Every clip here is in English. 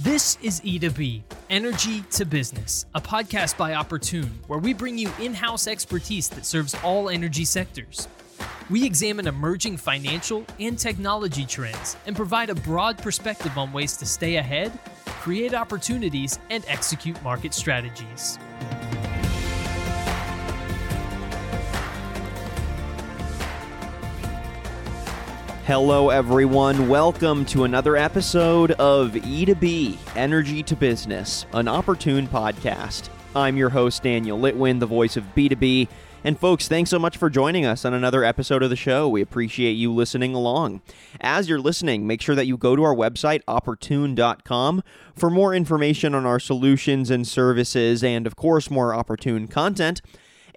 This is E2B, Energy to Business, a podcast by Opportune, where we bring you in house expertise that serves all energy sectors. We examine emerging financial and technology trends and provide a broad perspective on ways to stay ahead, create opportunities, and execute market strategies. Hello, everyone. Welcome to another episode of E2B Energy to Business, an opportune podcast. I'm your host, Daniel Litwin, the voice of B2B. And, folks, thanks so much for joining us on another episode of the show. We appreciate you listening along. As you're listening, make sure that you go to our website, opportune.com, for more information on our solutions and services, and, of course, more opportune content.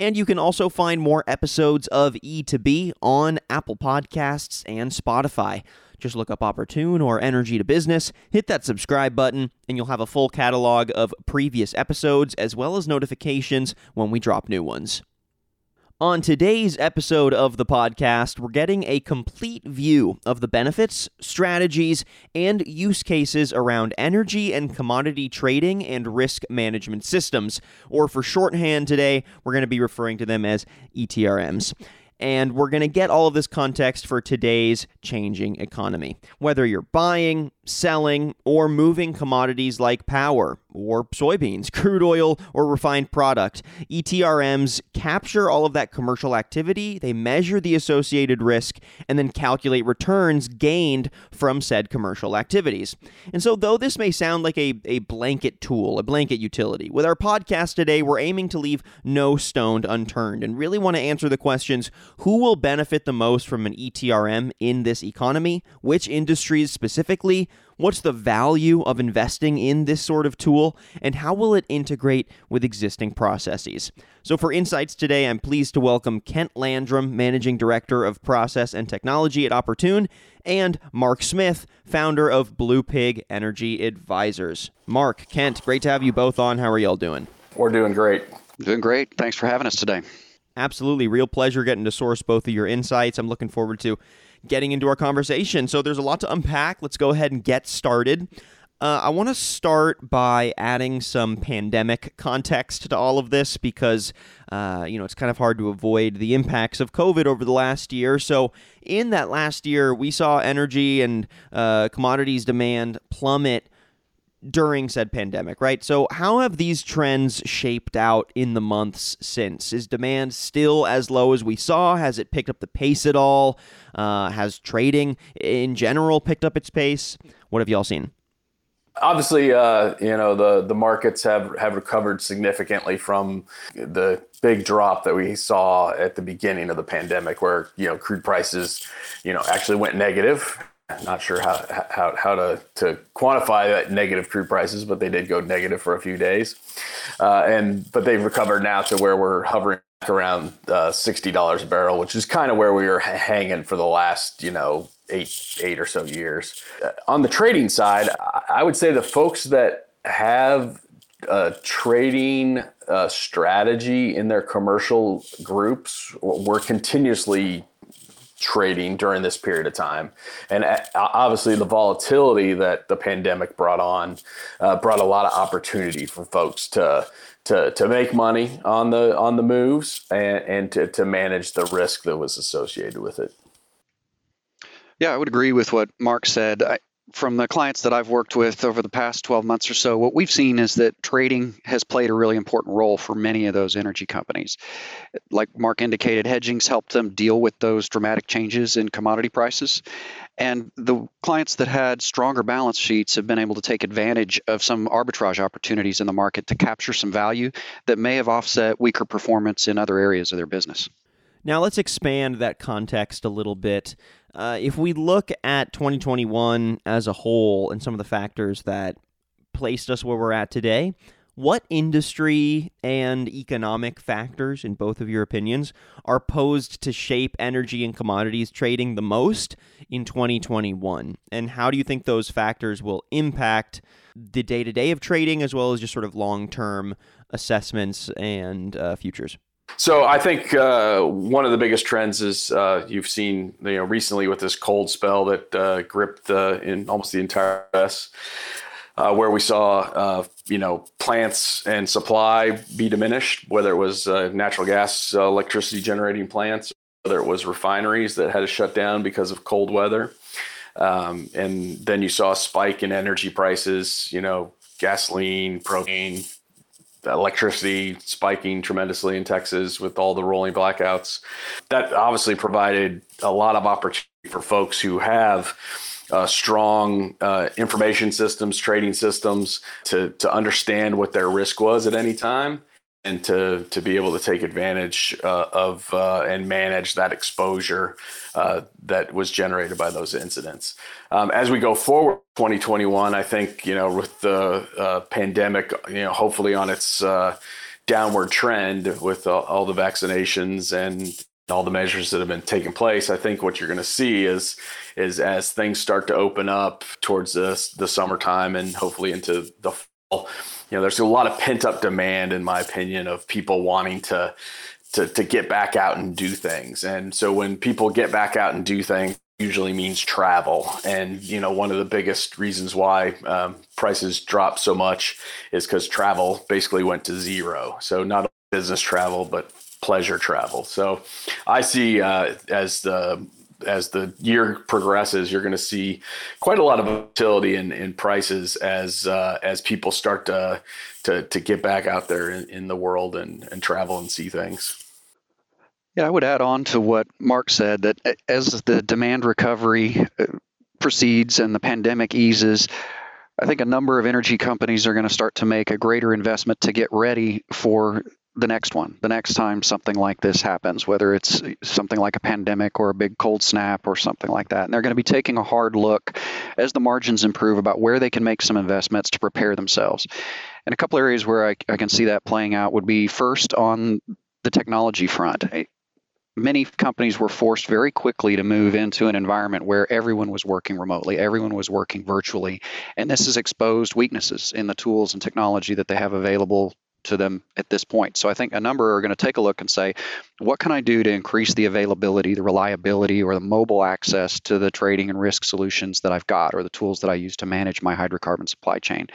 And you can also find more episodes of E2B on Apple Podcasts and Spotify. Just look up Opportune or Energy to Business, hit that subscribe button, and you'll have a full catalog of previous episodes as well as notifications when we drop new ones. On today's episode of the podcast, we're getting a complete view of the benefits, strategies, and use cases around energy and commodity trading and risk management systems. Or for shorthand today, we're going to be referring to them as ETRMs and we're going to get all of this context for today's changing economy. Whether you're buying, selling, or moving commodities like power or soybeans, crude oil, or refined product, ETRMs capture all of that commercial activity, they measure the associated risk, and then calculate returns gained from said commercial activities. And so, though this may sound like a, a blanket tool, a blanket utility, with our podcast today, we're aiming to leave no stone unturned and really want to answer the questions who will benefit the most from an ETRM in this economy? Which industries specifically? What's the value of investing in this sort of tool? And how will it integrate with existing processes? So, for insights today, I'm pleased to welcome Kent Landrum, Managing Director of Process and Technology at Opportune, and Mark Smith, founder of Blue Pig Energy Advisors. Mark, Kent, great to have you both on. How are y'all doing? We're doing great. Doing great. Thanks for having us today. Absolutely. Real pleasure getting to source both of your insights. I'm looking forward to getting into our conversation. So there's a lot to unpack. Let's go ahead and get started. Uh, I want to start by adding some pandemic context to all of this because, uh, you know, it's kind of hard to avoid the impacts of COVID over the last year. So, in that last year, we saw energy and uh, commodities demand plummet during said pandemic, right? So, how have these trends shaped out in the months since? Is demand still as low as we saw? Has it picked up the pace at all? Uh, has trading in general picked up its pace? What have y'all seen? Obviously, uh, you know the the markets have have recovered significantly from the big drop that we saw at the beginning of the pandemic, where you know crude prices, you know, actually went negative not sure how how, how to, to quantify that negative crude prices, but they did go negative for a few days, uh, and but they've recovered now to where we're hovering around uh, sixty dollars a barrel, which is kind of where we were hanging for the last you know eight eight or so years. Uh, on the trading side, I would say the folks that have a trading uh, strategy in their commercial groups were continuously trading during this period of time. And uh, obviously, the volatility that the pandemic brought on uh, brought a lot of opportunity for folks to to to make money on the on the moves and, and to, to manage the risk that was associated with it. Yeah, I would agree with what Mark said. I, from the clients that I've worked with over the past 12 months or so, what we've seen is that trading has played a really important role for many of those energy companies. Like Mark indicated, hedging's helped them deal with those dramatic changes in commodity prices. And the clients that had stronger balance sheets have been able to take advantage of some arbitrage opportunities in the market to capture some value that may have offset weaker performance in other areas of their business. Now, let's expand that context a little bit. Uh, if we look at 2021 as a whole and some of the factors that placed us where we're at today, what industry and economic factors, in both of your opinions, are posed to shape energy and commodities trading the most in 2021? And how do you think those factors will impact the day to day of trading as well as just sort of long term assessments and uh, futures? So I think uh, one of the biggest trends is uh, you've seen you know recently with this cold spell that uh, gripped in almost the entire U.S. uh, where we saw, uh, you know, plants and supply be diminished, whether it was uh, natural gas, uh, electricity generating plants, whether it was refineries that had to shut down because of cold weather. Um, and then you saw a spike in energy prices, you know, gasoline, propane, electricity spiking tremendously in Texas with all the rolling blackouts. That obviously provided a lot of opportunity for folks who have uh, strong uh, information systems, trading systems to to understand what their risk was at any time and to to be able to take advantage uh, of uh, and manage that exposure uh, that was generated by those incidents. Um, as we go forward, 2021, I think you know with the uh, pandemic, you know, hopefully on its uh, downward trend with all the vaccinations and all the measures that have been taking place, I think what you're going to see is is as things start to open up towards the the summertime and hopefully into the fall you know, there's a lot of pent up demand, in my opinion, of people wanting to, to, to get back out and do things. And so when people get back out and do things, usually means travel. And, you know, one of the biggest reasons why um, prices dropped so much is because travel basically went to zero. So not business travel, but pleasure travel. So I see uh, as the as the year progresses, you're going to see quite a lot of volatility in, in prices as uh, as people start to, to to get back out there in, in the world and, and travel and see things. Yeah, I would add on to what Mark said that as the demand recovery uh, proceeds and the pandemic eases, I think a number of energy companies are going to start to make a greater investment to get ready for the next one, the next time something like this happens, whether it's something like a pandemic or a big cold snap or something like that. And they're going to be taking a hard look as the margins improve about where they can make some investments to prepare themselves. And a couple areas where I, I can see that playing out would be first on the technology front. Eh, many companies were forced very quickly to move into an environment where everyone was working remotely, everyone was working virtually, and this has exposed weaknesses in the tools and technology that they have available to them at this point. So I think a number are going to take a look and say, what can I do to increase the availability, the reliability, or the mobile access to the trading and risk solutions that I've got or the tools that I use to manage my hydrocarbon supply chain?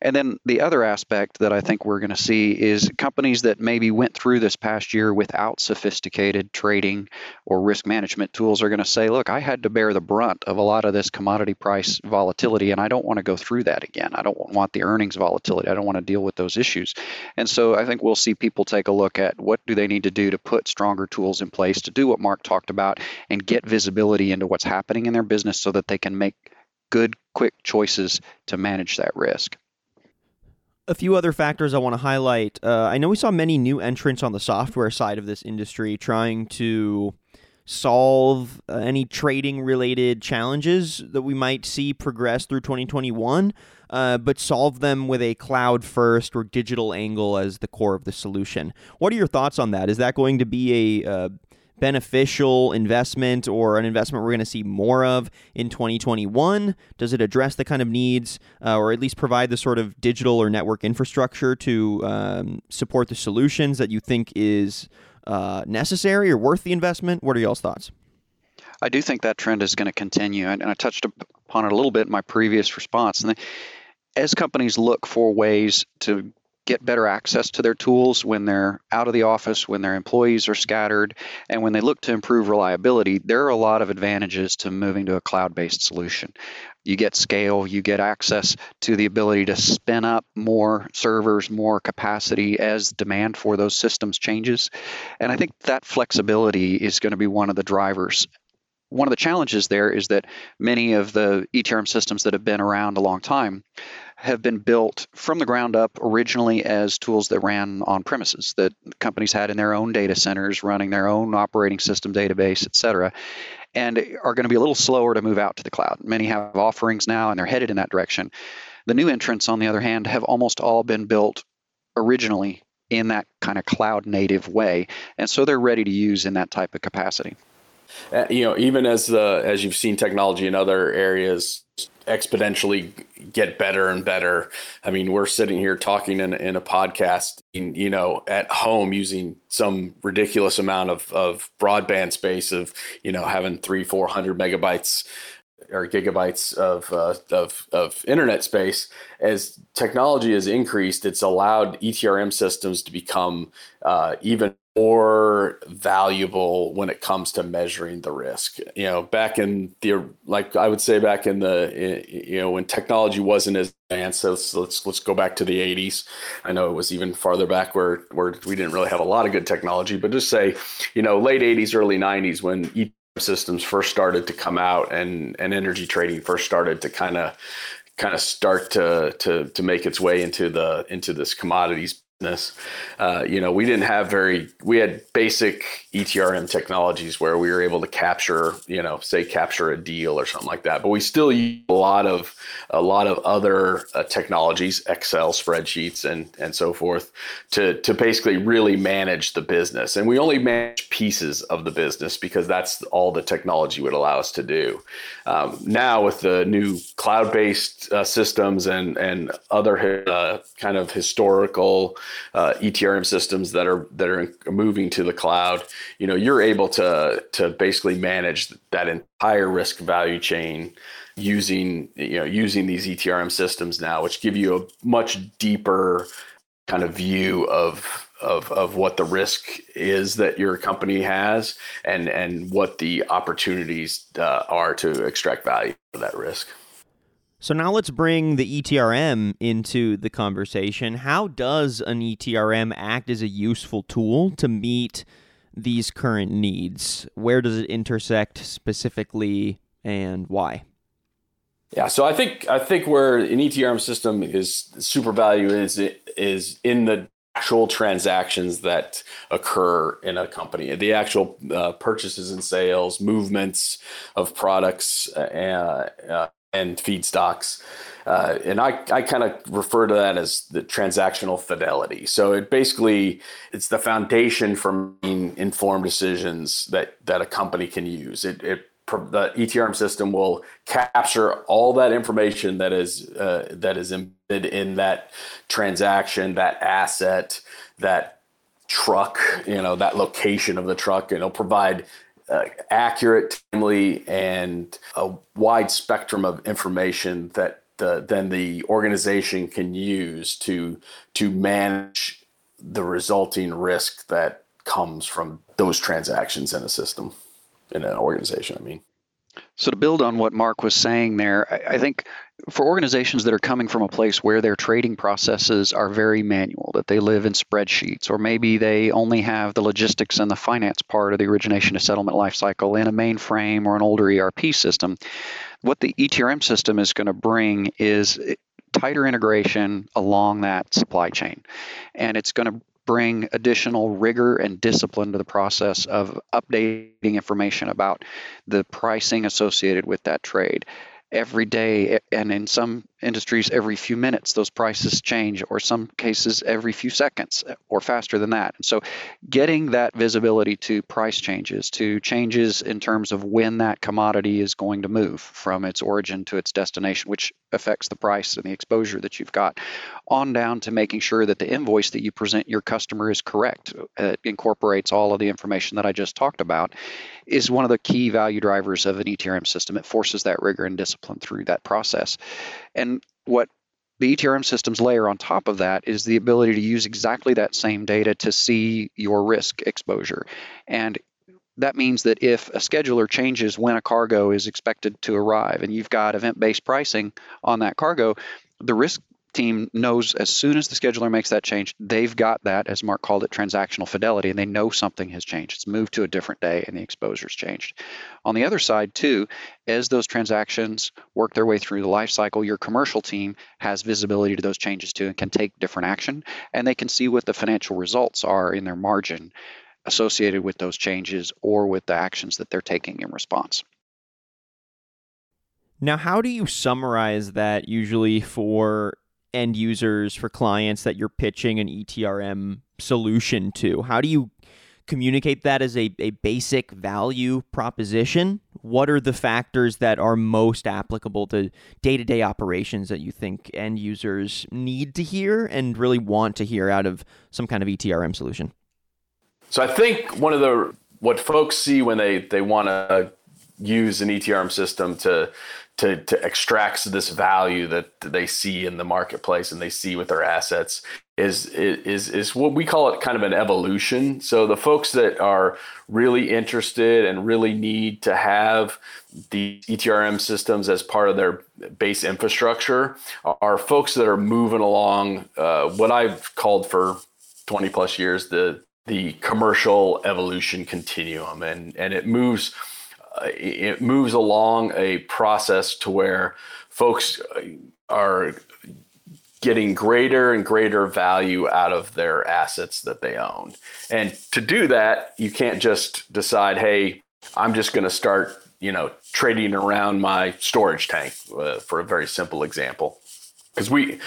And then the other aspect that I think we're going to see is companies that maybe went through this past year without sophisticated trading or risk management tools are going to say, look, I had to bear the brunt of a lot of this commodity price volatility, and I don't want to go through that again. I don't want the earnings volatility. I don't want to deal with those issues. And so I think we'll see people take a look at what do they need to do to put stronger tools in place to do what Mark talked about and get visibility into what's happening in their business so that they can make good, quick choices to manage that risk a few other factors I want to highlight. Uh, I know we saw many new entrants on the software side of this industry trying to solve uh, any trading related challenges that we might see progress through 2021, uh, but solve them with a cloud first or digital angle as the core of the solution. What are your thoughts on that? Is that going to be a uh, beneficial investment or an investment we're going to see more of in 2021? Does it address the kind of needs uh, or at least provide the sort of digital or network infrastructure to um, support the solutions that you think is uh, necessary or worth the investment? What are y'all's thoughts? I do think that trend is going to continue, and I touched upon it a little bit in my previous response. And as companies look for ways to get better access to their tools when they're out of the office, when their employees are scattered, and when they look to improve reliability, there are a lot of advantages to moving to a cloud based solution. You get scale, you get access to the ability to spin up more servers, more capacity as demand for those systems changes. And I think that flexibility is going to be one of the drivers one of the challenges there is that many of the ETRM systems that have been around a long time have been built from the ground up originally as tools that ran on premises that companies had in their own data centers running their own operating system database et cetera and are going to be a little slower to move out to the cloud. Many have offerings now and they're headed in that direction. The new entrants on the other hand have almost all been built originally in that kind of cloud native way and so they're ready to use in that type of capacity Uh, you know, even as the as you've seen technology in other areas exponentially get better and better. I mean, we're sitting here talking in, in a podcast, in, you know, at home using some ridiculous amount of, of broadband space of, you know, having three, 400 megabytes or gigabytes of, uh, of, of internet space, as technology has increased, it's allowed ETRM systems to become uh, even more valuable when it comes to measuring the risk. You know, back in the like I would say back in the you know when technology wasn't as advanced. So let's let's, let's go back to the 80s. I know it was even farther back where where we didn't really have a lot of good technology, but just say you know late 80s, early 90s when systems first started to come out and and energy trading first started to kind of kind of start to to to make its way into the into this commodities business. Uh, you know, we didn't have very, we had basic ETRM technologies where we were able to capture, you know, say capture a deal or something like that. But we still use a lot of, a lot of other uh, technologies, Excel spreadsheets and, and so forth to, to basically really manage the business. And we only manage pieces of the business because that's all the technology would allow us to do. Um, now with the new cloud-based uh, systems and, and other uh, kind of historical uh, ETRM systems that are that are moving to the cloud, you know, you're able to to basically manage that entire risk value chain using you know using these ETRM systems now, which give you a much deeper kind of view of of, of what the risk is that your company has and and what the opportunities uh, are to extract value for that risk. So now let's bring the ETRM into the conversation. How does an ETRM act as a useful tool to meet these current needs? Where does it intersect specifically and why? Yeah, so I think I think where an ETRM system is super value is is in the actual transactions that occur in a company, the actual uh, purchases and sales, movements of products, uh, uh, and feedstocks. Uh, and I, I kind of refer to that as the transactional fidelity. So it basically it's the foundation for informed decisions that that a company can use. It, it the ETRM system will capture all that information that is uh, that is embedded in that transaction, that asset, that truck, you know, that location of the truck, and it'll provide uh, accurate, timely, and a wide spectrum of information that the, then the organization can use to to manage the resulting risk that comes from those transactions in a system in an organization. I mean. So to build on what Mark was saying there, I, think for organizations that are coming from a place where their trading processes are very manual, that they live in spreadsheets, or maybe they only have the logistics and the finance part of the origination to settlement lifecycle in a mainframe or an older ERP system, what the ETRM system is going to bring is eh, tighter integration along that supply chain. And it's going to bring additional rigor and discipline to the process of updating information about the pricing associated with that trade every day and in some industries every few minutes those prices change or some cases every few seconds uh, or faster than that. And so getting that visibility to price changes to changes in terms of when that commodity is going to move from its origin to its destination which affects the price and the exposure that you've got on down to making sure that the invoice that you present your customer is correct uh, it incorporates all of the information that I just talked about is one of the key value drivers of an ETRM system. It forces that rigor and discipline through that process and what the ETRM systems layer on top of that is the ability to use exactly that same data to see your risk exposure. And that means that if a scheduler changes when a cargo is expected to arrive and you've got event based pricing on that cargo, the risk team knows as soon as the scheduler makes that change, they've got that, as Mark called it, transactional fidelity, and they know something has changed. It's moved to a different day and the exposure's changed. On the other side, too, as those transactions work their way through the life cycle, your commercial team has visibility to those changes too and can take different action, and they can see what the financial results are in their margin associated with those changes or with the actions that they're taking in response. Now, how do you summarize that usually for end users, for clients that you're pitching an ETRM solution to? How do you communicate that as a, a basic value proposition? What are the factors that are most applicable to day to day operations that you think end users need to hear and really want to hear out of some kind of ETRM solution? So I think one of the what folks see when they they want to use an ETRM system to to to extract this value that they see in the marketplace and they see with their assets is is is what we call it kind of an evolution. So the folks that are really interested and really need to have the ETRM systems as part of their base infrastructure are folks that are moving along uh, what I've called for 20 plus years the the commercial evolution continuum and and it moves it moves along a process to where folks are getting greater and greater value out of their assets that they own. And to do that, you can't just decide, hey, I'm just going to start, you know, trading around my storage tank uh, for a very simple example. Because we,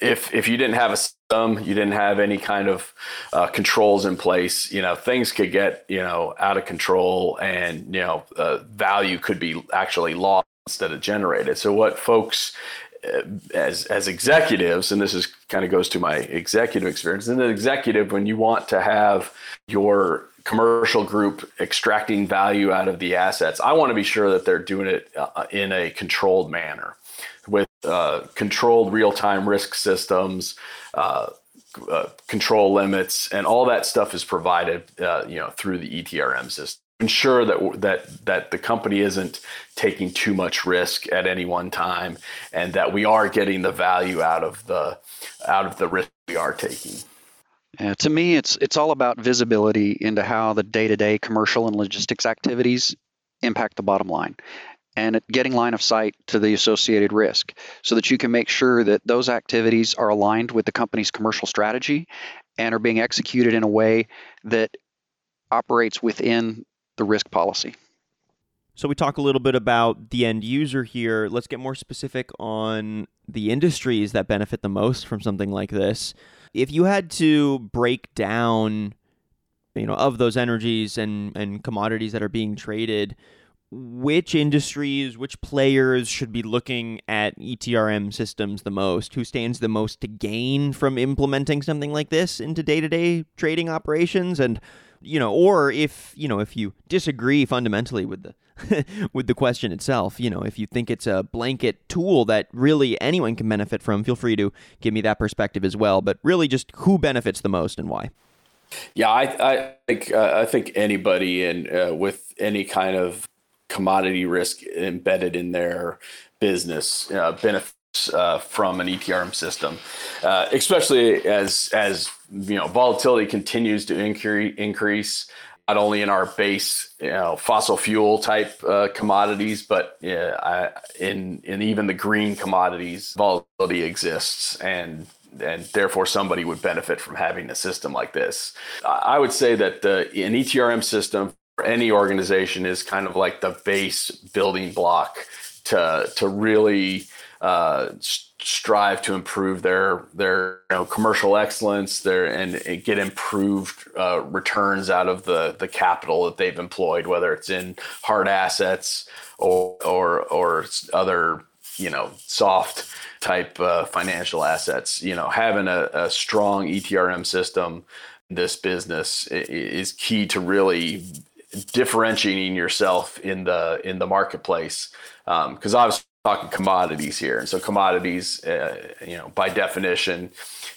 if if you didn't have a system, you didn't have any kind of uh, controls in place, you know, things could get you know out of control, and you know, uh, value could be actually lost instead of generated. So what folks uh, as as executives, and this is kind of goes to my executive experience. And an executive, when you want to have your commercial group extracting value out of the assets, I want to be sure that they're doing it uh, in a controlled manner with uh, controlled real time risk systems. Uh, uh, control limits and all that stuff is provided, uh, you know, through the ETRM system ensure that that that the company isn't taking too much risk at any one time and that we are getting the value out of the out of the risk we are taking yeah, to me it's it's all about visibility into how the day-to-day commercial and logistics activities impact the bottom line and getting line of sight to the associated risk so that you can make sure that those activities are aligned with the company's commercial strategy and are being executed in a way that operates within the risk policy. So we talk a little bit about the end user here. Let's get more specific on the industries that benefit the most from something like this. If you had to break down, you know, of those energies and and commodities that are being traded, which industries, which players should be looking at ETRM systems the most? Who stands the most to gain from implementing something like this into day-to-day trading operations and you know, or if you know if you disagree fundamentally with the with the question itself, you know, if you think it's a blanket tool that really anyone can benefit from, feel free to give me that perspective as well. But really, just who benefits the most and why? Yeah, I, I think uh, I think anybody and uh, with any kind of commodity risk embedded in their business uh, benefits uh, from an ETRM system, uh, especially as as you know volatility continues to increase increase not only in our base you know fossil fuel type uh, commodities, but I, in in even the green commodities, volatility exists and. And therefore, somebody would benefit from having a system like this. I would say that an ETRM system any organization is kind of like the base building block to to really uh, strive to improve their their you know, commercial excellence their and, and get improved uh, returns out of the the capital that they've employed whether it's in hard assets or or or other you know soft type uh, financial assets. You know having a, a strong ETRM system this business is key to really differentiating yourself in the in the marketplace because um, was talking commodities here, and so commodities, uh, you know, by definition,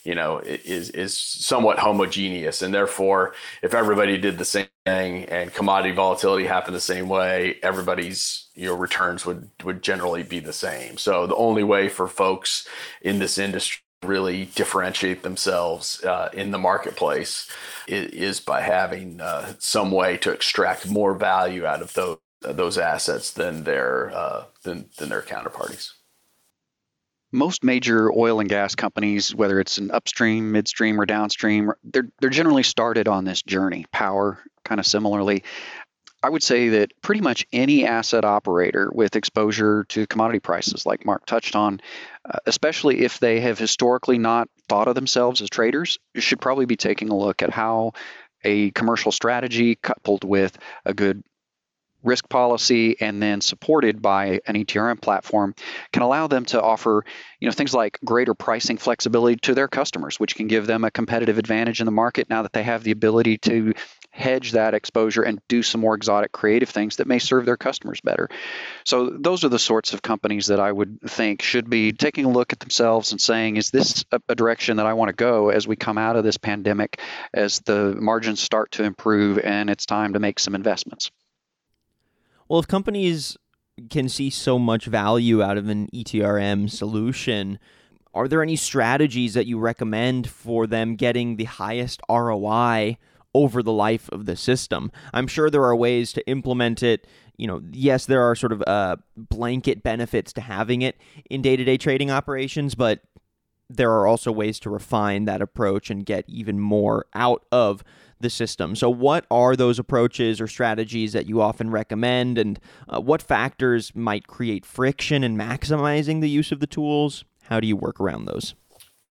you know, is is somewhat homogeneous, and therefore, if everybody did the same thing and commodity volatility happened the same way, everybody's you know returns would would generally be the same. So the only way for folks in this industry really differentiate themselves uh, in the marketplace is, by having uh, some way to extract more value out of those those assets than their uh, than than their counterparties. Most major oil and gas companies, whether it's an upstream, midstream, or downstream, they're they're generally started on this journey. Power, kind of similarly. I would say that pretty much any asset operator with exposure to commodity prices, like Mark touched on, uh, especially if they have historically not thought of themselves as traders, should probably be taking a look at how a commercial strategy coupled with a good risk policy and then supported by an ETRM platform can allow them to offer you know things like greater pricing flexibility to their customers which can give them a competitive advantage in the market now that they have the ability to hedge that exposure and do some more exotic creative things that may serve their customers better. So those are the sorts of companies that I would think should be taking a look at themselves and saying is this a, direction that I want to go as we come out of this pandemic as the margins start to improve and it's time to make some investments. Well, if companies can see so much value out of an ETRM solution, are there any strategies that you recommend for them getting the highest ROI over the life of the system? I'm sure there are ways to implement it. You know, yes, there are sort of uh, blanket benefits to having it in day to day trading operations, but there are also ways to refine that approach and get even more out of the system. So, what are those approaches or strategies that you often recommend, and uh, what factors might create friction in maximizing the use of the tools? How do you work around those?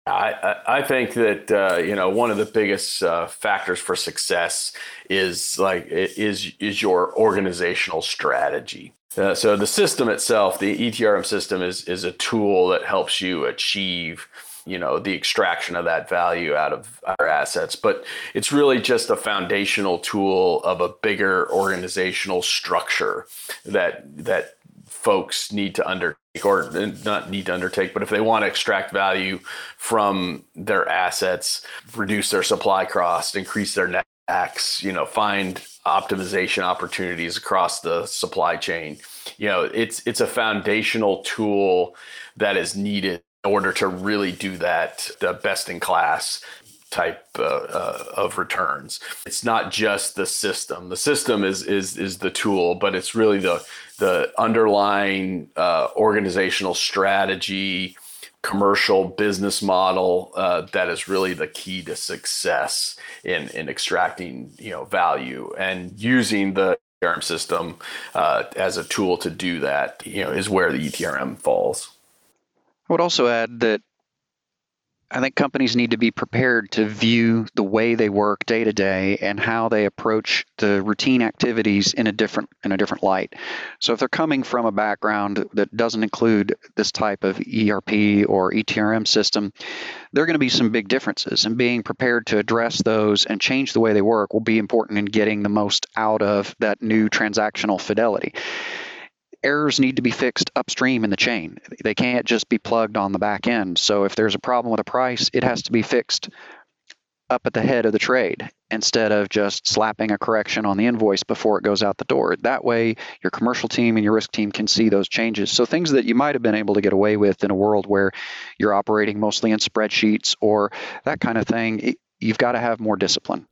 I, I think that uh, you know one of the biggest uh, factors for success is like is is your organizational strategy. Uh, so the system itself, the ETRM system, is is a tool that helps you achieve you know the extraction of that value out of our assets but it's really just a foundational tool of a bigger organizational structure that that folks need to undertake or not need to undertake but if they want to extract value from their assets reduce their supply cost increase their net X, you know, find optimization opportunities across the supply chain. You know, it's it's a foundational tool that is needed order to really do that the best in class type uh, uh, of returns. It's not just the system. The system is is is the tool, but it's really the the underlying uh, organizational strategy, commercial business model uh, that is really the key to success in in extracting you know value and using the ETRM system uh, as a tool to do that. You know, is where the ETRM falls. I would also add that I think companies need to be prepared to view the way they work day to day and how they approach the routine activities in a different in a different light. So if they're coming from a background that doesn't include this type of ERP or ETRM system, there are going to be some big differences and being prepared to address those and change the way they work will be important in getting the most out of that new transactional fidelity errors need to be fixed upstream in the chain. They can't just be plugged on the back end. So if there's a problem with a price, it has to be fixed up at the head of the trade instead of just slapping a correction on the invoice before it goes out the door. That way, your commercial team and your risk team can see those changes. So, things that you might have been able to get away with in a world where you're operating mostly in spreadsheets or that kind of thing, you've got to have more discipline.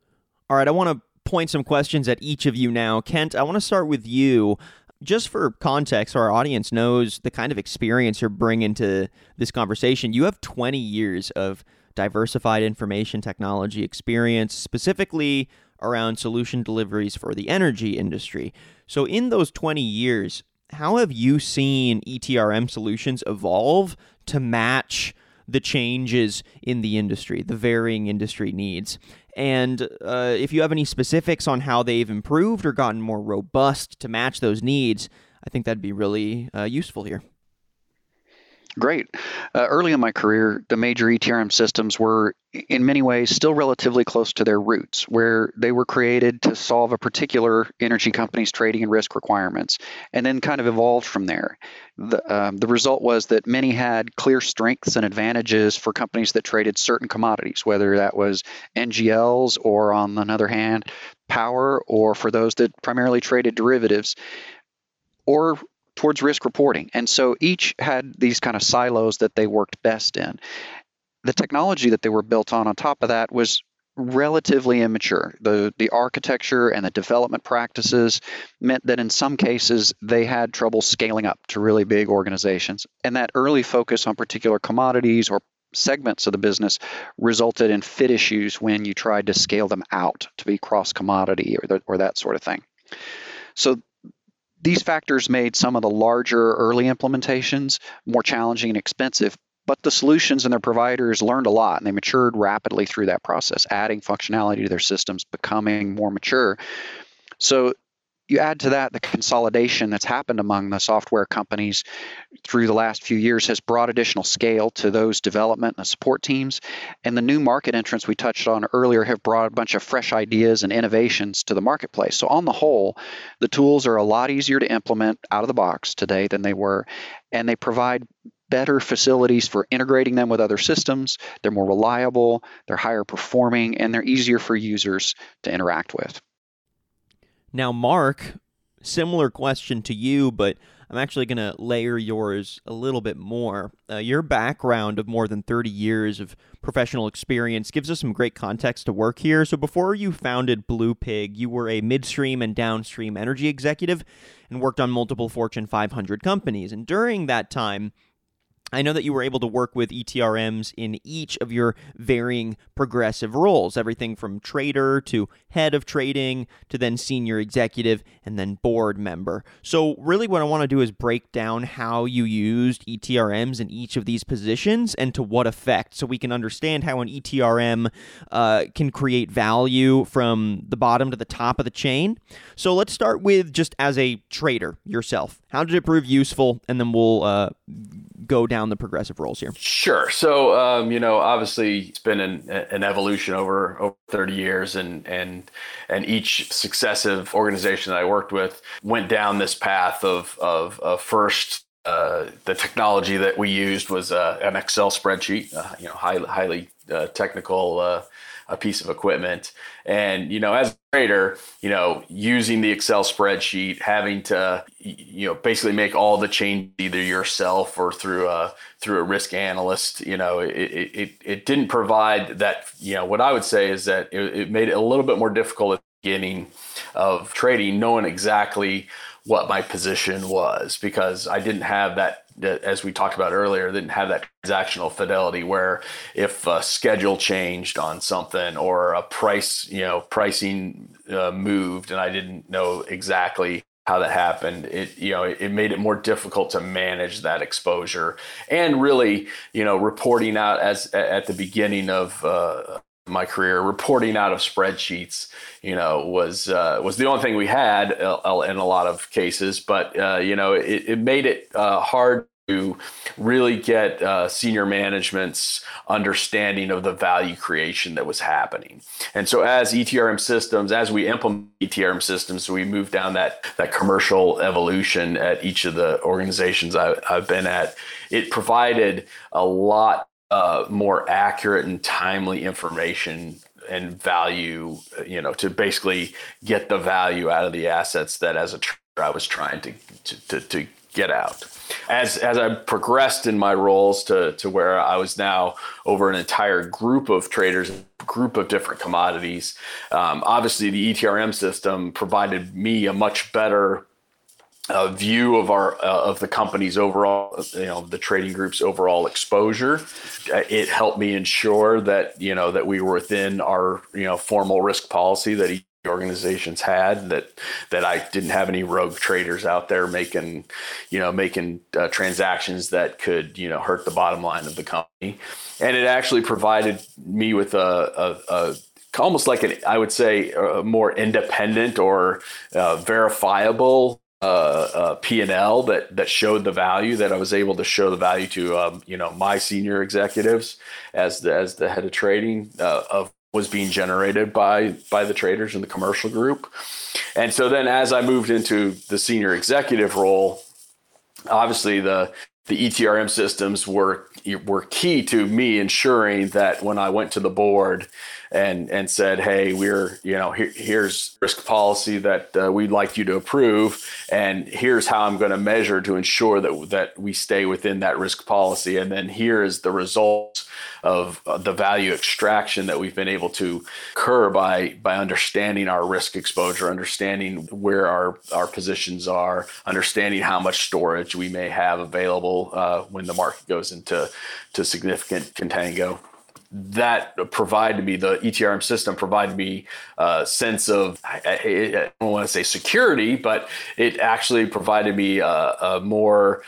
All right, I want to point some questions at each of you now. Kent, I want to start with you just for context, so our audience knows the kind of experience you're bringing to this conversation. You have 20 years of diversified information technology experience, specifically around solution deliveries for the energy industry. So, in those 20 years, how have you seen ETRM solutions evolve to match the changes in the industry, the varying industry needs? And uh, if you have any specifics on how they've improved or gotten more robust to match those needs, I think that'd be really uh, useful here. Great. Uh, early in my career, the major ETRM systems were, in many ways, still relatively close to their roots, where they were created to solve a particular energy company's trading and risk requirements, and then kind of evolved from there. The, um, the result was that many had clear strengths and advantages for companies that traded certain commodities, whether that was NGLs or, on the other hand, power, or for those that primarily traded derivatives or towards risk reporting. And so each had these kind of silos that they worked best in. The technology that they were built on on top of that was relatively immature. The the architecture and the development practices meant that in some cases they had trouble scaling up to really big organizations. And that early focus on particular commodities or segments of the business resulted in fit issues when you tried to scale them out to be cross commodity or, the, or that sort of thing. So these factors made some of the larger early implementations more challenging and expensive, but the solutions and their providers learned a lot and they matured rapidly through that process, adding functionality to their systems, becoming more mature. So you add to that the consolidation that's happened among the software companies through the last few years has brought additional scale to those development and support teams. And the new market entrants we touched on earlier have brought a bunch of fresh ideas and innovations to the marketplace. So, on the whole, the tools are a lot easier to implement out of the box today than they were, and they provide better facilities for integrating them with other systems. They're more reliable, they're higher performing, and they're easier for users to interact with. Now, Mark, similar question to you, but I'm actually going to layer yours a little bit more. Uh, your background of more than 30 years of professional experience gives us some great context to work here. So, before you founded Blue Pig, you were a midstream and downstream energy executive and worked on multiple Fortune 500 companies. And during that time, I know that you were able to work with ETRMs in each of your varying progressive roles, everything from trader to head of trading to then senior executive and then board member. So, really, what I want to do is break down how you used ETRMs in each of these positions and to what effect, so we can understand how an ETRM uh, can create value from the bottom to the top of the chain. So, let's start with just as a trader yourself. How did it prove useful? And then we'll uh, go down the progressive roles here. Sure. So, um, you know, obviously it's been an, an evolution over, over 30 years and, and, and each successive organization that I worked with went down this path of, of, of first uh, the technology that we used was uh, an Excel spreadsheet, uh, you know, highly, highly uh, technical uh, a piece of equipment. And, you know, as a trader, you know, using the Excel spreadsheet, having to, you know, basically make all the change either yourself or through a, through a risk analyst, you know, it, it, it didn't provide that, you know, what I would say is that it, it made it a little bit more difficult at the beginning of trading, knowing exactly what my position was because I didn't have that as we talked about earlier, didn't have that transactional fidelity where if a schedule changed on something or a price, you know, pricing uh, moved and I didn't know exactly how that happened it you know it made it more difficult to manage that exposure and really you know reporting out as at the beginning of uh, my career reporting out of spreadsheets you know was uh, was the only thing we had uh, in a lot of cases but uh, you know it, it made it uh, hard to really get uh, senior management's understanding of the value creation that was happening. And so as ETRM systems, as we implement ETRM systems, we move down that, that commercial evolution at each of the organizations I, have been at, it provided a lot uh, more accurate and timely information and value, you know, to basically get the value out of the assets that as a trader I was trying to, to, to, to get out. As as I progressed in my roles to to where I was now over an entire group of traders, group of different commodities, um, obviously the ETRM system provided me a much better a view of our uh, of the company's overall you know the trading group's overall exposure. It helped me ensure that you know that we were within our you know formal risk policy that each organizations had that that I didn't have any rogue traders out there making you know making uh, transactions that could you know hurt the bottom line of the company. And it actually provided me with a, a, a almost like an I would say more independent or uh, verifiable uh, uh, P&L that that showed the value that I was able to show the value to um, you know my senior executives as the as the head of trading uh, of was being generated by by the traders in the commercial group. And so then as I moved into the senior executive role, obviously the the ETRM systems were were key to me ensuring that when I went to the board and and said, "Hey, we're you know here, here's risk policy that uh, we'd like you to approve, and here's how I'm going to measure to ensure that that we stay within that risk policy, and then here is the results of uh, the value extraction that we've been able to occur by by understanding our risk exposure, understanding where our our positions are, understanding how much storage we may have available uh, when the market goes into to significant contango that provided me the ETRM system provided me a sense of I, I, don't want to say security, but it actually provided me a, a more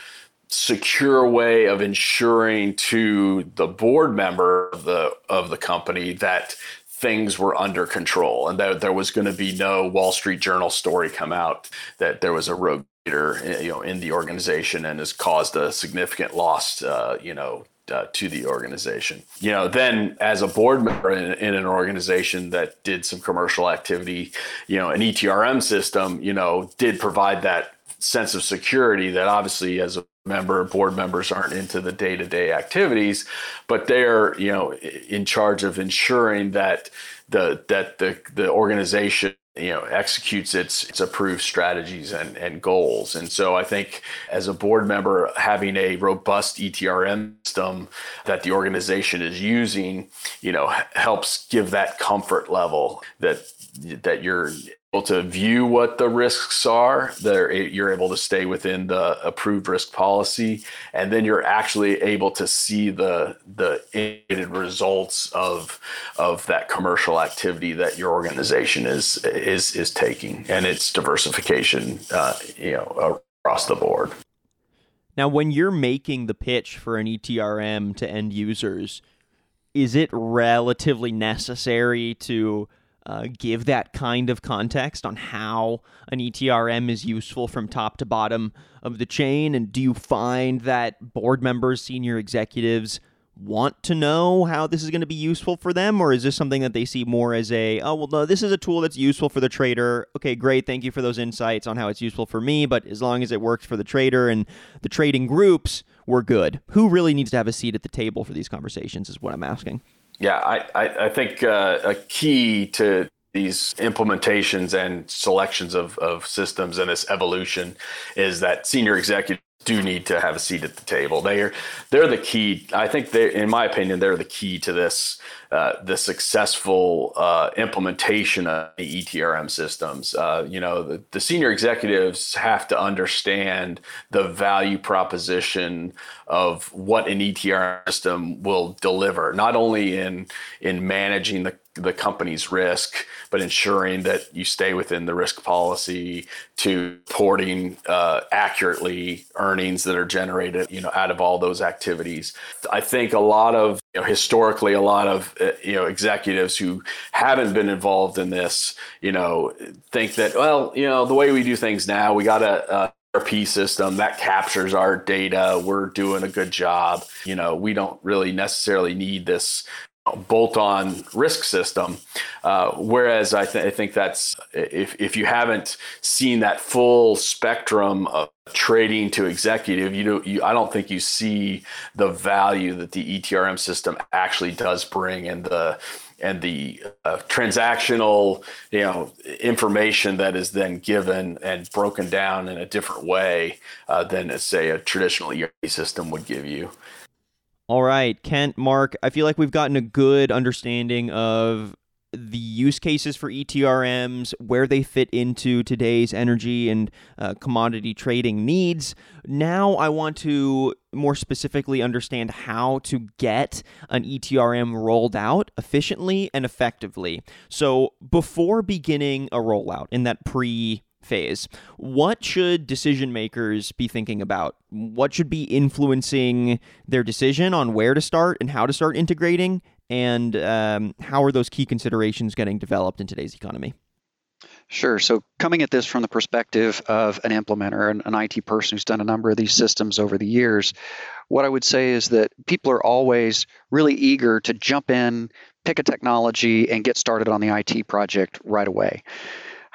secure way of ensuring to the board member of the of the company that things were under control and that there was going to be no Wall Street Journal story come out that there was a rogue leader, eh, you know, in the organization and has caused a significant loss, uh, you know, uh, to the organization. You know, then as a board member in, in, an organization that did some commercial activity, you know, an ETRM system, you know, did provide that sense of security that obviously as a member board members aren't into the day-to-day activities but they're you know in charge of ensuring that the that the the organization you know executes its its approved strategies and and goals. And so i think as a board member having a robust etrm system that the organization is using you know helps give that comfort level that that you're able to view what the risks are that you're able to stay within the approved risk policy and then you're actually able to see the the results of of that commercial activity that your organization is is is taking and its diversification uh, you know across the board. Now when you're making the pitch for an ETRM to end users is it relatively necessary to uh, give that kind of context on how an ETRM is useful from top to bottom of the chain? And do you find that board members, senior executives, want to know how this is going to be useful for them? Or is this something that they see more as a oh well no this is a tool that's useful for the trader. Okay great thank you for those insights on how it's useful for me but as long as it works for the trader and the trading groups we're good. Who really needs to have a seat at the table for these conversations is what i'm asking yeah, I, I, I think uh, a key to these implementations and selections of, of systems and this evolution is that senior executives do need to have a seat at the table. They are they're the key. I think they, in my opinion, they're the key to this uh, the successful uh, implementation of the ETRM systems. Uh, you know, the, the, senior executives have to understand the value proposition of what an ETRM system will deliver, not only in in managing the the company's risk, but ensuring that you stay within the risk policy to reporting uh, accurately earnings that are generated, you know, out of all those activities. I think a lot of you know, historically, a lot of uh, you know executives who haven't been involved in this, you know, think that well, you know, the way we do things now, we got a, a ERP system that captures our data. We're doing a good job. You know, we don't really necessarily need this bolt-on risk system. Uh, whereas I, th- I, think that's if, if you haven't seen that full spectrum of trading to executive, you do you, I don't think you see the value that the ETRM system actually does bring and the and the uh, transactional you know information that is then given and broken down in a different way uh, than say a traditional ERP system would give you. All right, Kent, Mark, I feel like we've gotten a good understanding of the use cases for ETRMs, where they fit into today's energy and uh, commodity trading needs. Now, I want to more specifically understand how to get an ETRM rolled out efficiently and effectively. So, before beginning a rollout in that pre phase. What should decision makers be thinking about? What should be influencing their decision on where to start and how to start integrating? And um, how are those key considerations getting developed in today's economy? Sure. So, coming at this from the perspective of an implementer, an, an IT person who's done a number of these systems over the years, what I would say is that people are always really eager to jump in, pick a technology, and get started on the IT project right away.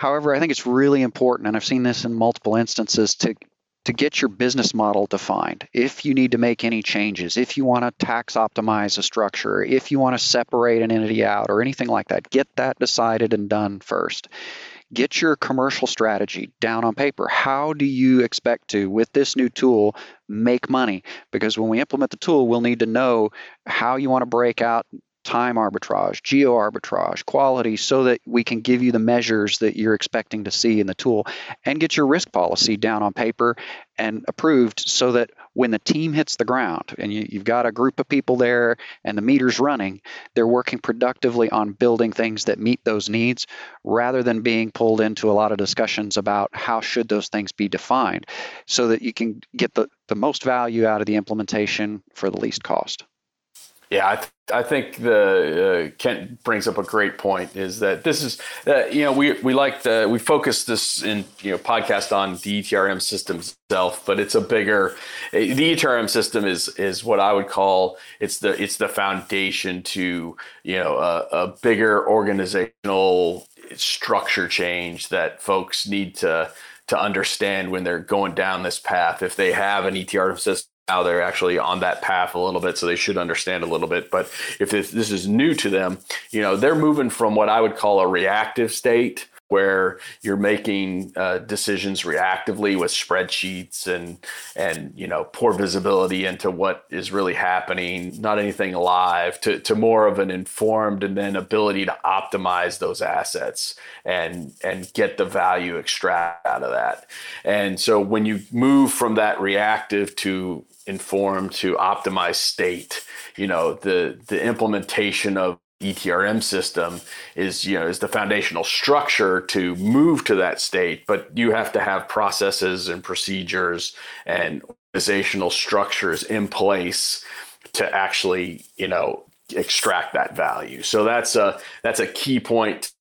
However, I think it's really important, and I've seen this in multiple instances, to to get your business model defined. If you need to make any changes, if you want to tax optimize a structure, if you want to separate an entity out or anything like that, get that decided and done first. Get your commercial strategy down on paper. How do you expect to, with this new tool, make money? Because when we implement the tool, we'll need to know how you want to break out time arbitrage, geo arbitrage, quality, so that we can give you the measures that you're expecting to see in the tool and get your risk policy down on paper and approved so that when the team hits the ground and you, have got a group of people there and the meter's running, they're working productively on building things that meet those needs rather than being pulled into a lot of discussions about how should those things be defined so that you can get the, the most value out of the implementation for the least cost. Yeah, I, th- I think the uh, Kent brings up a great point. Is that this is uh, you know we we like the we focus this in you know podcast on the ETRM system itself, but it's a bigger the ETRM system is is what I would call it's the it's the foundation to you know a, a bigger organizational structure change that folks need to to understand when they're going down this path. If they have an ETRM system now they're actually on that path a little bit, so they should understand a little bit. But if this, is new to them, you know, they're moving from what I would call a reactive state where you're making uh, decisions reactively with spreadsheets and and you know poor visibility into what is really happening, not anything live, to, to more of an informed and then ability to optimize those assets and and get the value extract out of that. And so when you move from that reactive to informed to optimize state, you know the the implementation of ETRM system is you know is the foundational structure to move to that state, but you have to have processes and procedures and organizational structures in place to actually you know extract that value. So that's a that's a key point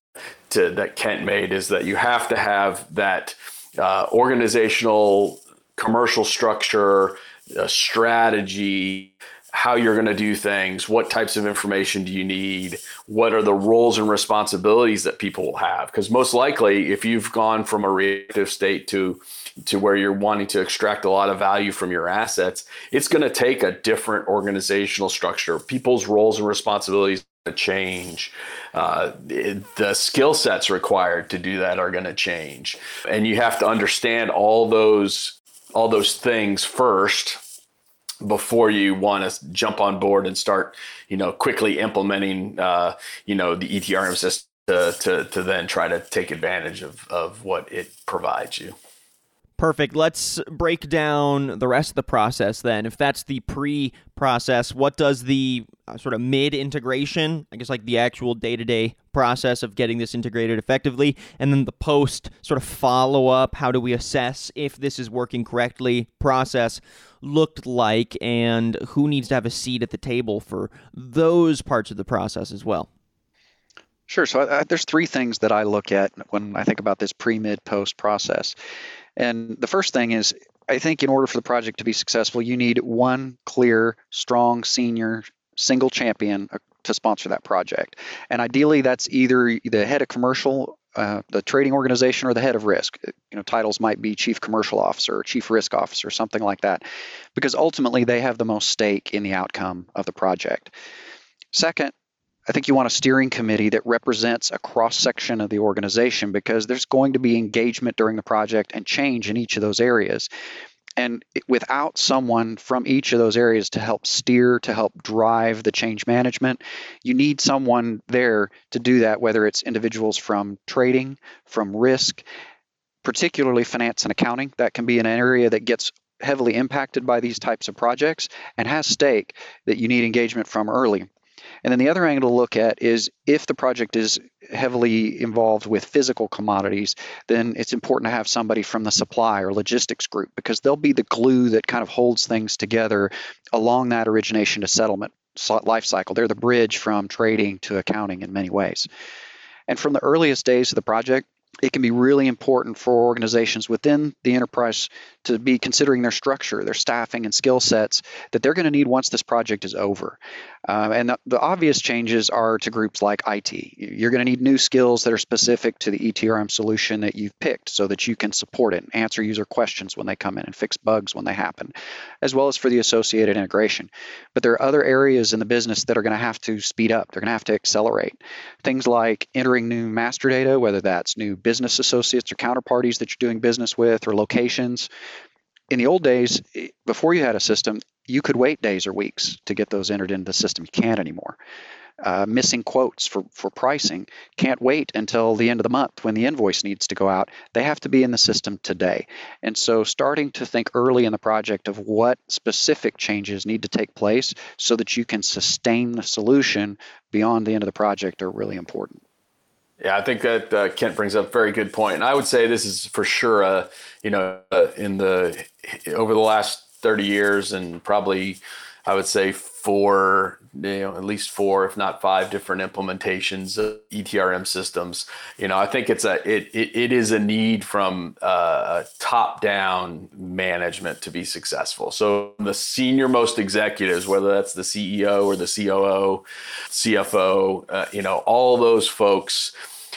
to, that Kent made is that you have to have that uh, organizational commercial structure, a strategy, how you're going to do things, what types of information do you need, what are the roles and responsibilities that people will have. Because most likely, if you've gone from a reactive state to to where you're wanting to extract a lot of value from your assets, it's going to take a different organizational structure. People's roles and responsibilities to change. Uh, the skill sets required to do that are going to change, and you have to understand all those all those things first before you want to jump on board and start, you know, quickly implementing, uh, you know, the ETRM system to, to, to then try to take advantage of, of what it provides you. Perfect. Let's break down the rest of the process then. If that's the pre process, what does the uh, sort of mid integration, I guess like the actual day to day process of getting this integrated effectively, and then the post sort of follow up, how do we assess if this is working correctly process looked like, and who needs to have a seat at the table for those parts of the process as well? Sure. So I, I, there's three things that I look at when I think about this pre, mid, post process. And the first thing is, I think in order for the project to be successful, you need one clear, strong senior single champion uh, to sponsor that project. And ideally, that's either the head of commercial, uh, the trading organization, or the head of risk. Uh, you know, titles might be chief commercial officer, or chief risk officer, something like that, because ultimately they have the most stake in the outcome of the project. Second, I think you want a steering committee that represents a cross section of the organization because there's going to be engagement during the project and change in each of those areas. And without someone from each of those areas to help steer, to help drive the change management, you need someone there to do that, whether it's individuals from trading, from risk, particularly finance and accounting. That can be an area that gets heavily impacted by these types of projects and has stake that you need engagement from early. And then the other angle to look at is if the project is heavily involved with physical commodities, then it's important to have somebody from the supply or logistics group because they'll be the glue that kind of holds things together along that origination to settlement life cycle. They're the bridge from trading to accounting in many ways. And from the earliest days of the project, it can be really important for organizations within the enterprise to be considering their structure, their staffing, and skill sets that they're going to need once this project is over. Uh, and the, the, obvious changes are to groups like IT. You're going to need new skills that are specific to the ETRM solution that you've picked so that you can support it and answer user questions when they come in and fix bugs when they happen, as well as for the associated integration. But there are other areas in the business that are going to have to speed up, they're going to have to accelerate. Things like entering new master data, whether that's new business associates or counterparties that you're doing business with, or locations in the old days, before you had a system, you could wait days or weeks to get those entered into the system. You can't anymore. Uh, missing quotes for, for pricing can't wait until the end of the month when the invoice needs to go out. They have to be in the system today. And so, starting to think early in the project of what specific changes need to take place so that you can sustain the solution beyond the end of the project are really important. Yeah, I think that uh, Kent brings up a very good point, and I would say this is for sure. Uh, you know, uh, in the over the last thirty years, and probably I would say four, you know, at least four, if not five different implementations of ETRM systems. You know, I think it's a it it, it is a need from uh, top down management to be successful. So the senior most executives, whether that's the CEO or the COO, CFO, uh, you know, all those folks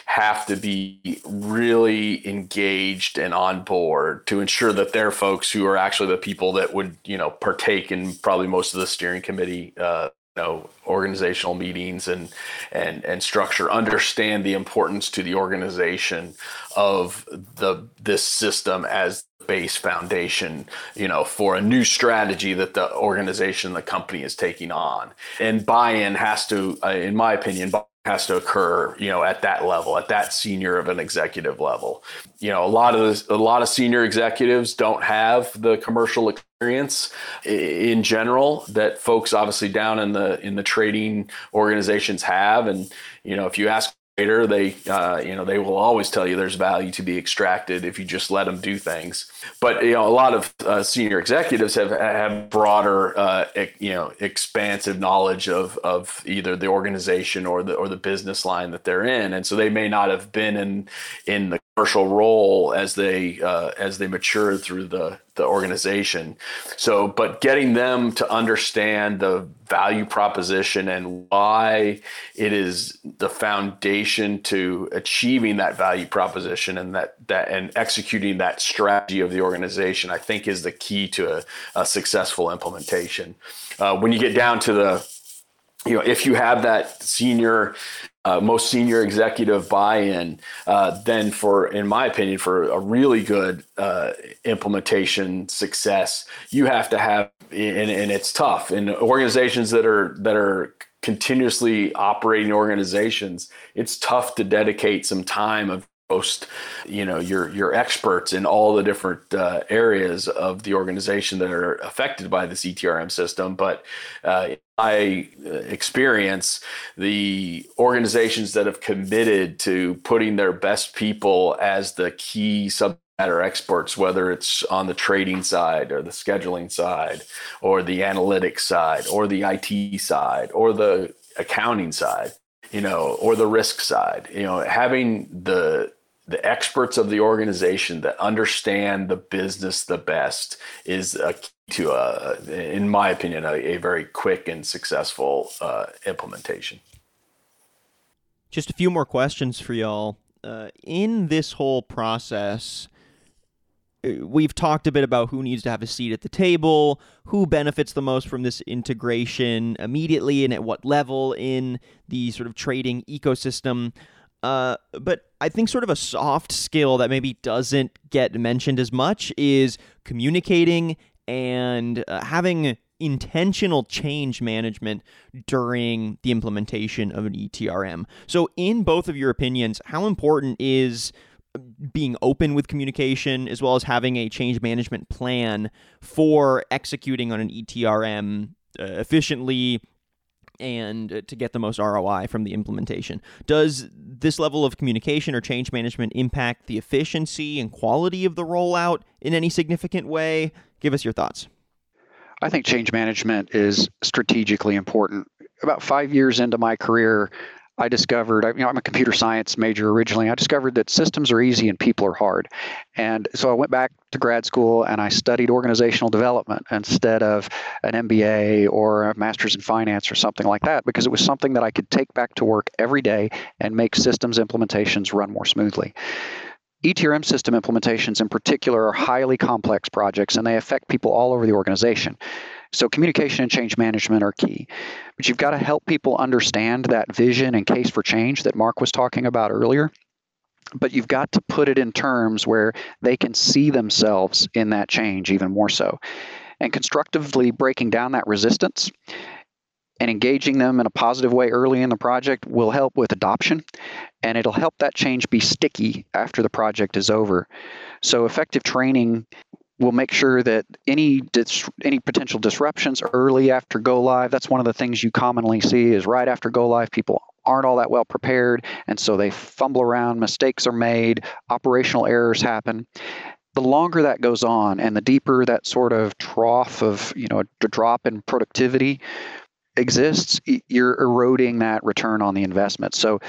have to be really engaged and on board to ensure that they're folks who are actually the people that would you know partake in probably most of the steering committee uh, you know organizational meetings and and and structure understand the importance to the organization of the this system as base foundation you know for a new strategy that the organization the company is taking on. And buy-in has to uh, in my opinion has to occur, you know, at that level, at that senior of an executive level. You know, a lot of this, a lot of senior executives don't have the commercial experience in general that folks obviously down in the in the trading organizations have and you know if you ask they uh, you know they will always tell you there's value to be extracted if you just let them do things. But you know a lot of uh, senior executives have have broader uh, you know expansive knowledge of of either the organization or the or the business line that they're in. And so they may not have been in in the commercial role as they uh, as they mature through the the organization. So, but getting them to understand the value proposition and why it is the foundation to achieving that value proposition and that that and executing that strategy of the organization, I think is the key to a, a successful implementation. Uh, when you get down to the you know, if you have that senior uh, most senior executive buy-in, uh, then for, in my opinion, for a really good uh, implementation success, you have to have, and, and it's tough. In organizations that are that are continuously operating organizations, it's tough to dedicate some time of most you know your your experts in all the different uh, areas of the organization that are affected by this ETRM system. But uh, I uh, experience the organizations that have committed to putting their best people as the key subject matter experts, whether it's on the trading side or the scheduling side or the analytics side or the IT side or the accounting side, you know, or the risk side, you know, having the the experts of the organization that understand the business the best is a key to a, in my opinion, a, a very quick and successful uh, implementation. Just a few more questions for y'all. Uh, in this whole process, uh, we've talked a bit about who needs to have a seat at the table, who benefits the most from this integration immediately, and at what level in the sort of trading ecosystem. Uh, but I think sort of a soft skill that maybe doesn't get mentioned as much is communicating and uh, having intentional change management during the implementation of an ETRM. So, in both of your opinions, how important is being open with communication as well as having a change management plan for executing on an ETRM uh, efficiently and uh, to get the most ROI from the implementation. Does this level of communication or change management impact the efficiency and quality of the rollout in any significant way? Give us your thoughts. I think change management is strategically important. About five years into my career, I discovered, you know, I'm a computer science major originally. I discovered that systems are easy and people are hard. And so I went back to grad school and I studied organizational development instead of an MBA or a master's in finance or something like that because it was something that I could take back to work every day and make systems implementations run more smoothly. ETRM system implementations in particular are highly complex projects and they affect people all over the organization. So communication and change management are key. But you've got to help people understand that vision and case for change that Mark was talking about earlier. But you've got to put it in terms where they can see themselves in that change even more so. And constructively breaking down that resistance and engaging them in a positive way early in the project will help with adoption and it'll help that change be sticky after the project is over. So effective training We'll make sure that any dis- any potential disruptions early after go live. That's one of the things you commonly see is right after go live, people aren't all that well prepared, and so they fumble around. Mistakes are made. Operational errors happen. the longer that goes on and the deeper that sort of trough of, you know, a drop in productivity exists, you're eroding that return on the investment. So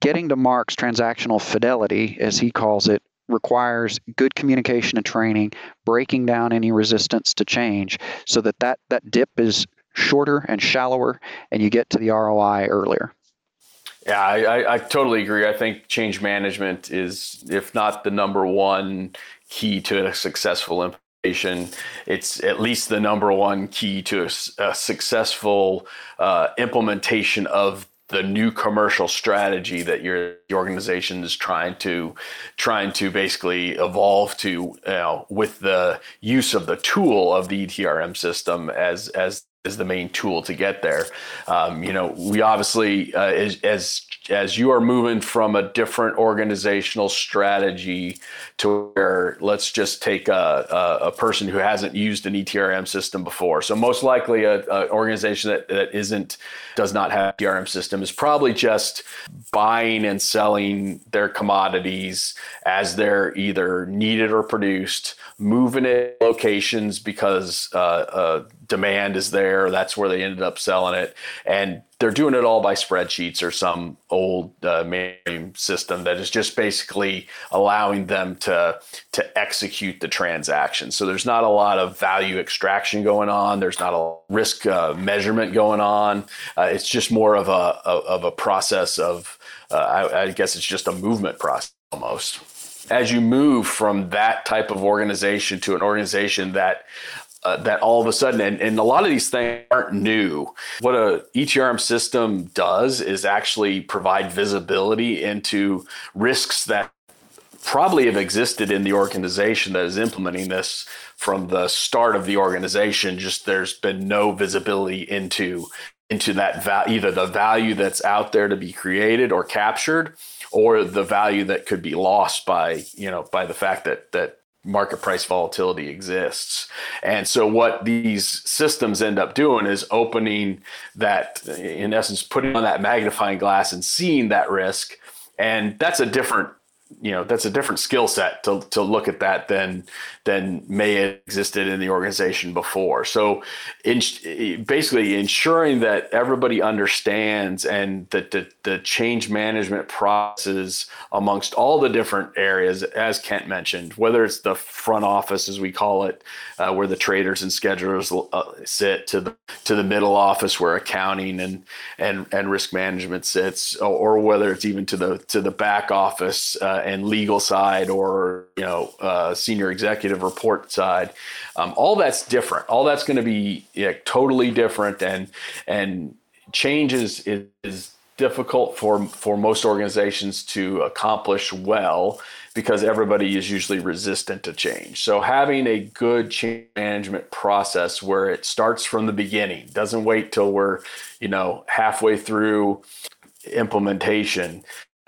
getting to Mark's transactional fidelity, as he calls it, requires good communication and training, breaking down any resistance to change so that that, that dip is shorter and shallower and you get to the ROI earlier. Yeah, I, I, I, totally agree. I think change management is, if not the number one key to a successful implementation, it's at least the number one key to a, a successful uh, implementation of the new commercial strategy that your organization is trying to trying to basically evolve to you know, with the use of the tool of the ETRM system as as as the main tool to get there. Um, you know, we obviously uh, as, as as you are moving from a different organizational strategy to where let's just take a, a, a person who hasn't used an ETRM system before. So most likely an organization that, that isn't does not have a ETRM system is probably just buying and selling their commodities as they're either needed or produced, moving it locations because uh, uh, demand is there. That's where they ended up selling it, and they're doing it all by spreadsheets or some old uh, system that is just basically allowing them to to execute the transaction. So there's not a lot of value extraction going on. There's not a risk uh, measurement going on. Uh, it's just more of a, of a process of uh, I, I guess it's just a movement process almost as you move from that type of organization to an organization that uh, that all of a sudden, and, and a lot of these things aren't new. What a ETRM system does is actually provide visibility into risks that probably have existed in the organization that is implementing this from the start of the organization. Just there's been no visibility into into that value, either the value that's out there to be created or captured, or the value that could be lost by you know by the fact that that market price volatility exists. And so what these systems end up doing is opening that, in essence, putting on that magnifying glass and seeing that risk. And that's a different you know that's a different skill set to, to look at that than than may have existed in the organization before. So in, basically ensuring that everybody understands and that the, the change management processes amongst all the different areas as kent mentioned whether it's the front office as we call it uh, where the traders and schedulers uh, sit to the to the middle office where accounting and and and risk management sits or, or whether it's even to the to the back office uh, uh, and legal side or you know uh, senior executive report side um, all that's different all that's going to be yeah, totally different and and change is, is, is difficult for for most organizations to accomplish well because everybody is usually resistant to change. So having a good change management process where it starts from the beginning, doesn't wait till we're, you know, halfway through implementation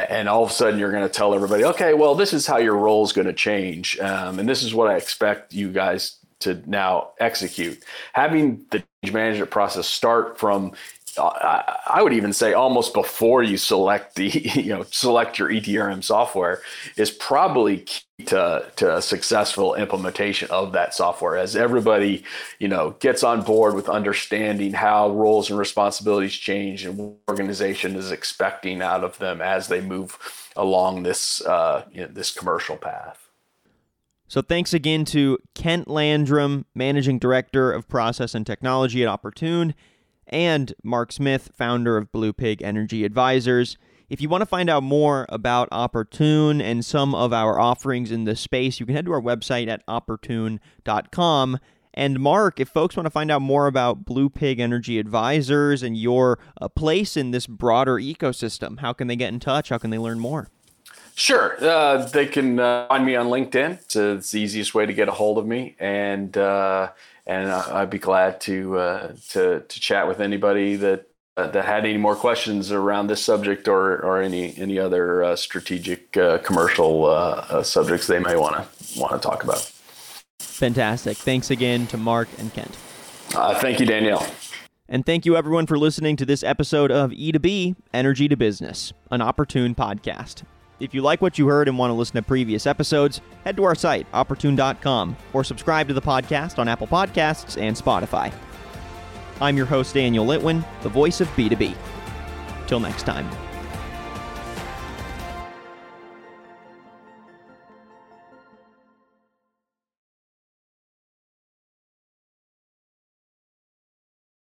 and all of a sudden you're going to tell everybody, okay, well, this is how your role is going to change, um, and this is what I expect you guys to now execute. Having the change management process start from I would even say almost before you select the you know select your ETRM software is probably key to, to a successful implementation of that software as everybody you know gets on board with understanding how roles and responsibilities change and what organization is expecting out of them as they move along this uh, you know, this commercial path. So thanks again to Kent Landrum, Managing Director of Process and Technology at Opportune and Mark Smith, founder of Blue Pig Energy Advisors. If you want to find out more about Opportune and some of our offerings in this space, you can head to our website at opportune.com. And Mark, if folks want to find out more about Blue Pig Energy Advisors and your uh, place in this broader ecosystem, how can they get in touch? How can they learn more? Sure. Uh, they can uh, find me on LinkedIn. It's, it's, the easiest way to get a hold of me. And and I'd be glad to uh, to to chat with anybody that uh, that had any more questions around this subject or or any any other uh, strategic uh, commercial uh, uh, subjects they may want to want to talk about. Fantastic! Thanks again to Mark and Kent. thank you, Daniel. And thank you everyone for listening to this episode of E2B Energy to Business, an opportune podcast. If you like what you heard and want to listen to previous episodes, head to our site, opportune.com, or subscribe to the podcast on Apple Podcasts and Spotify. I'm your host, Daniel Litwin, the voice of B2B. Till next time.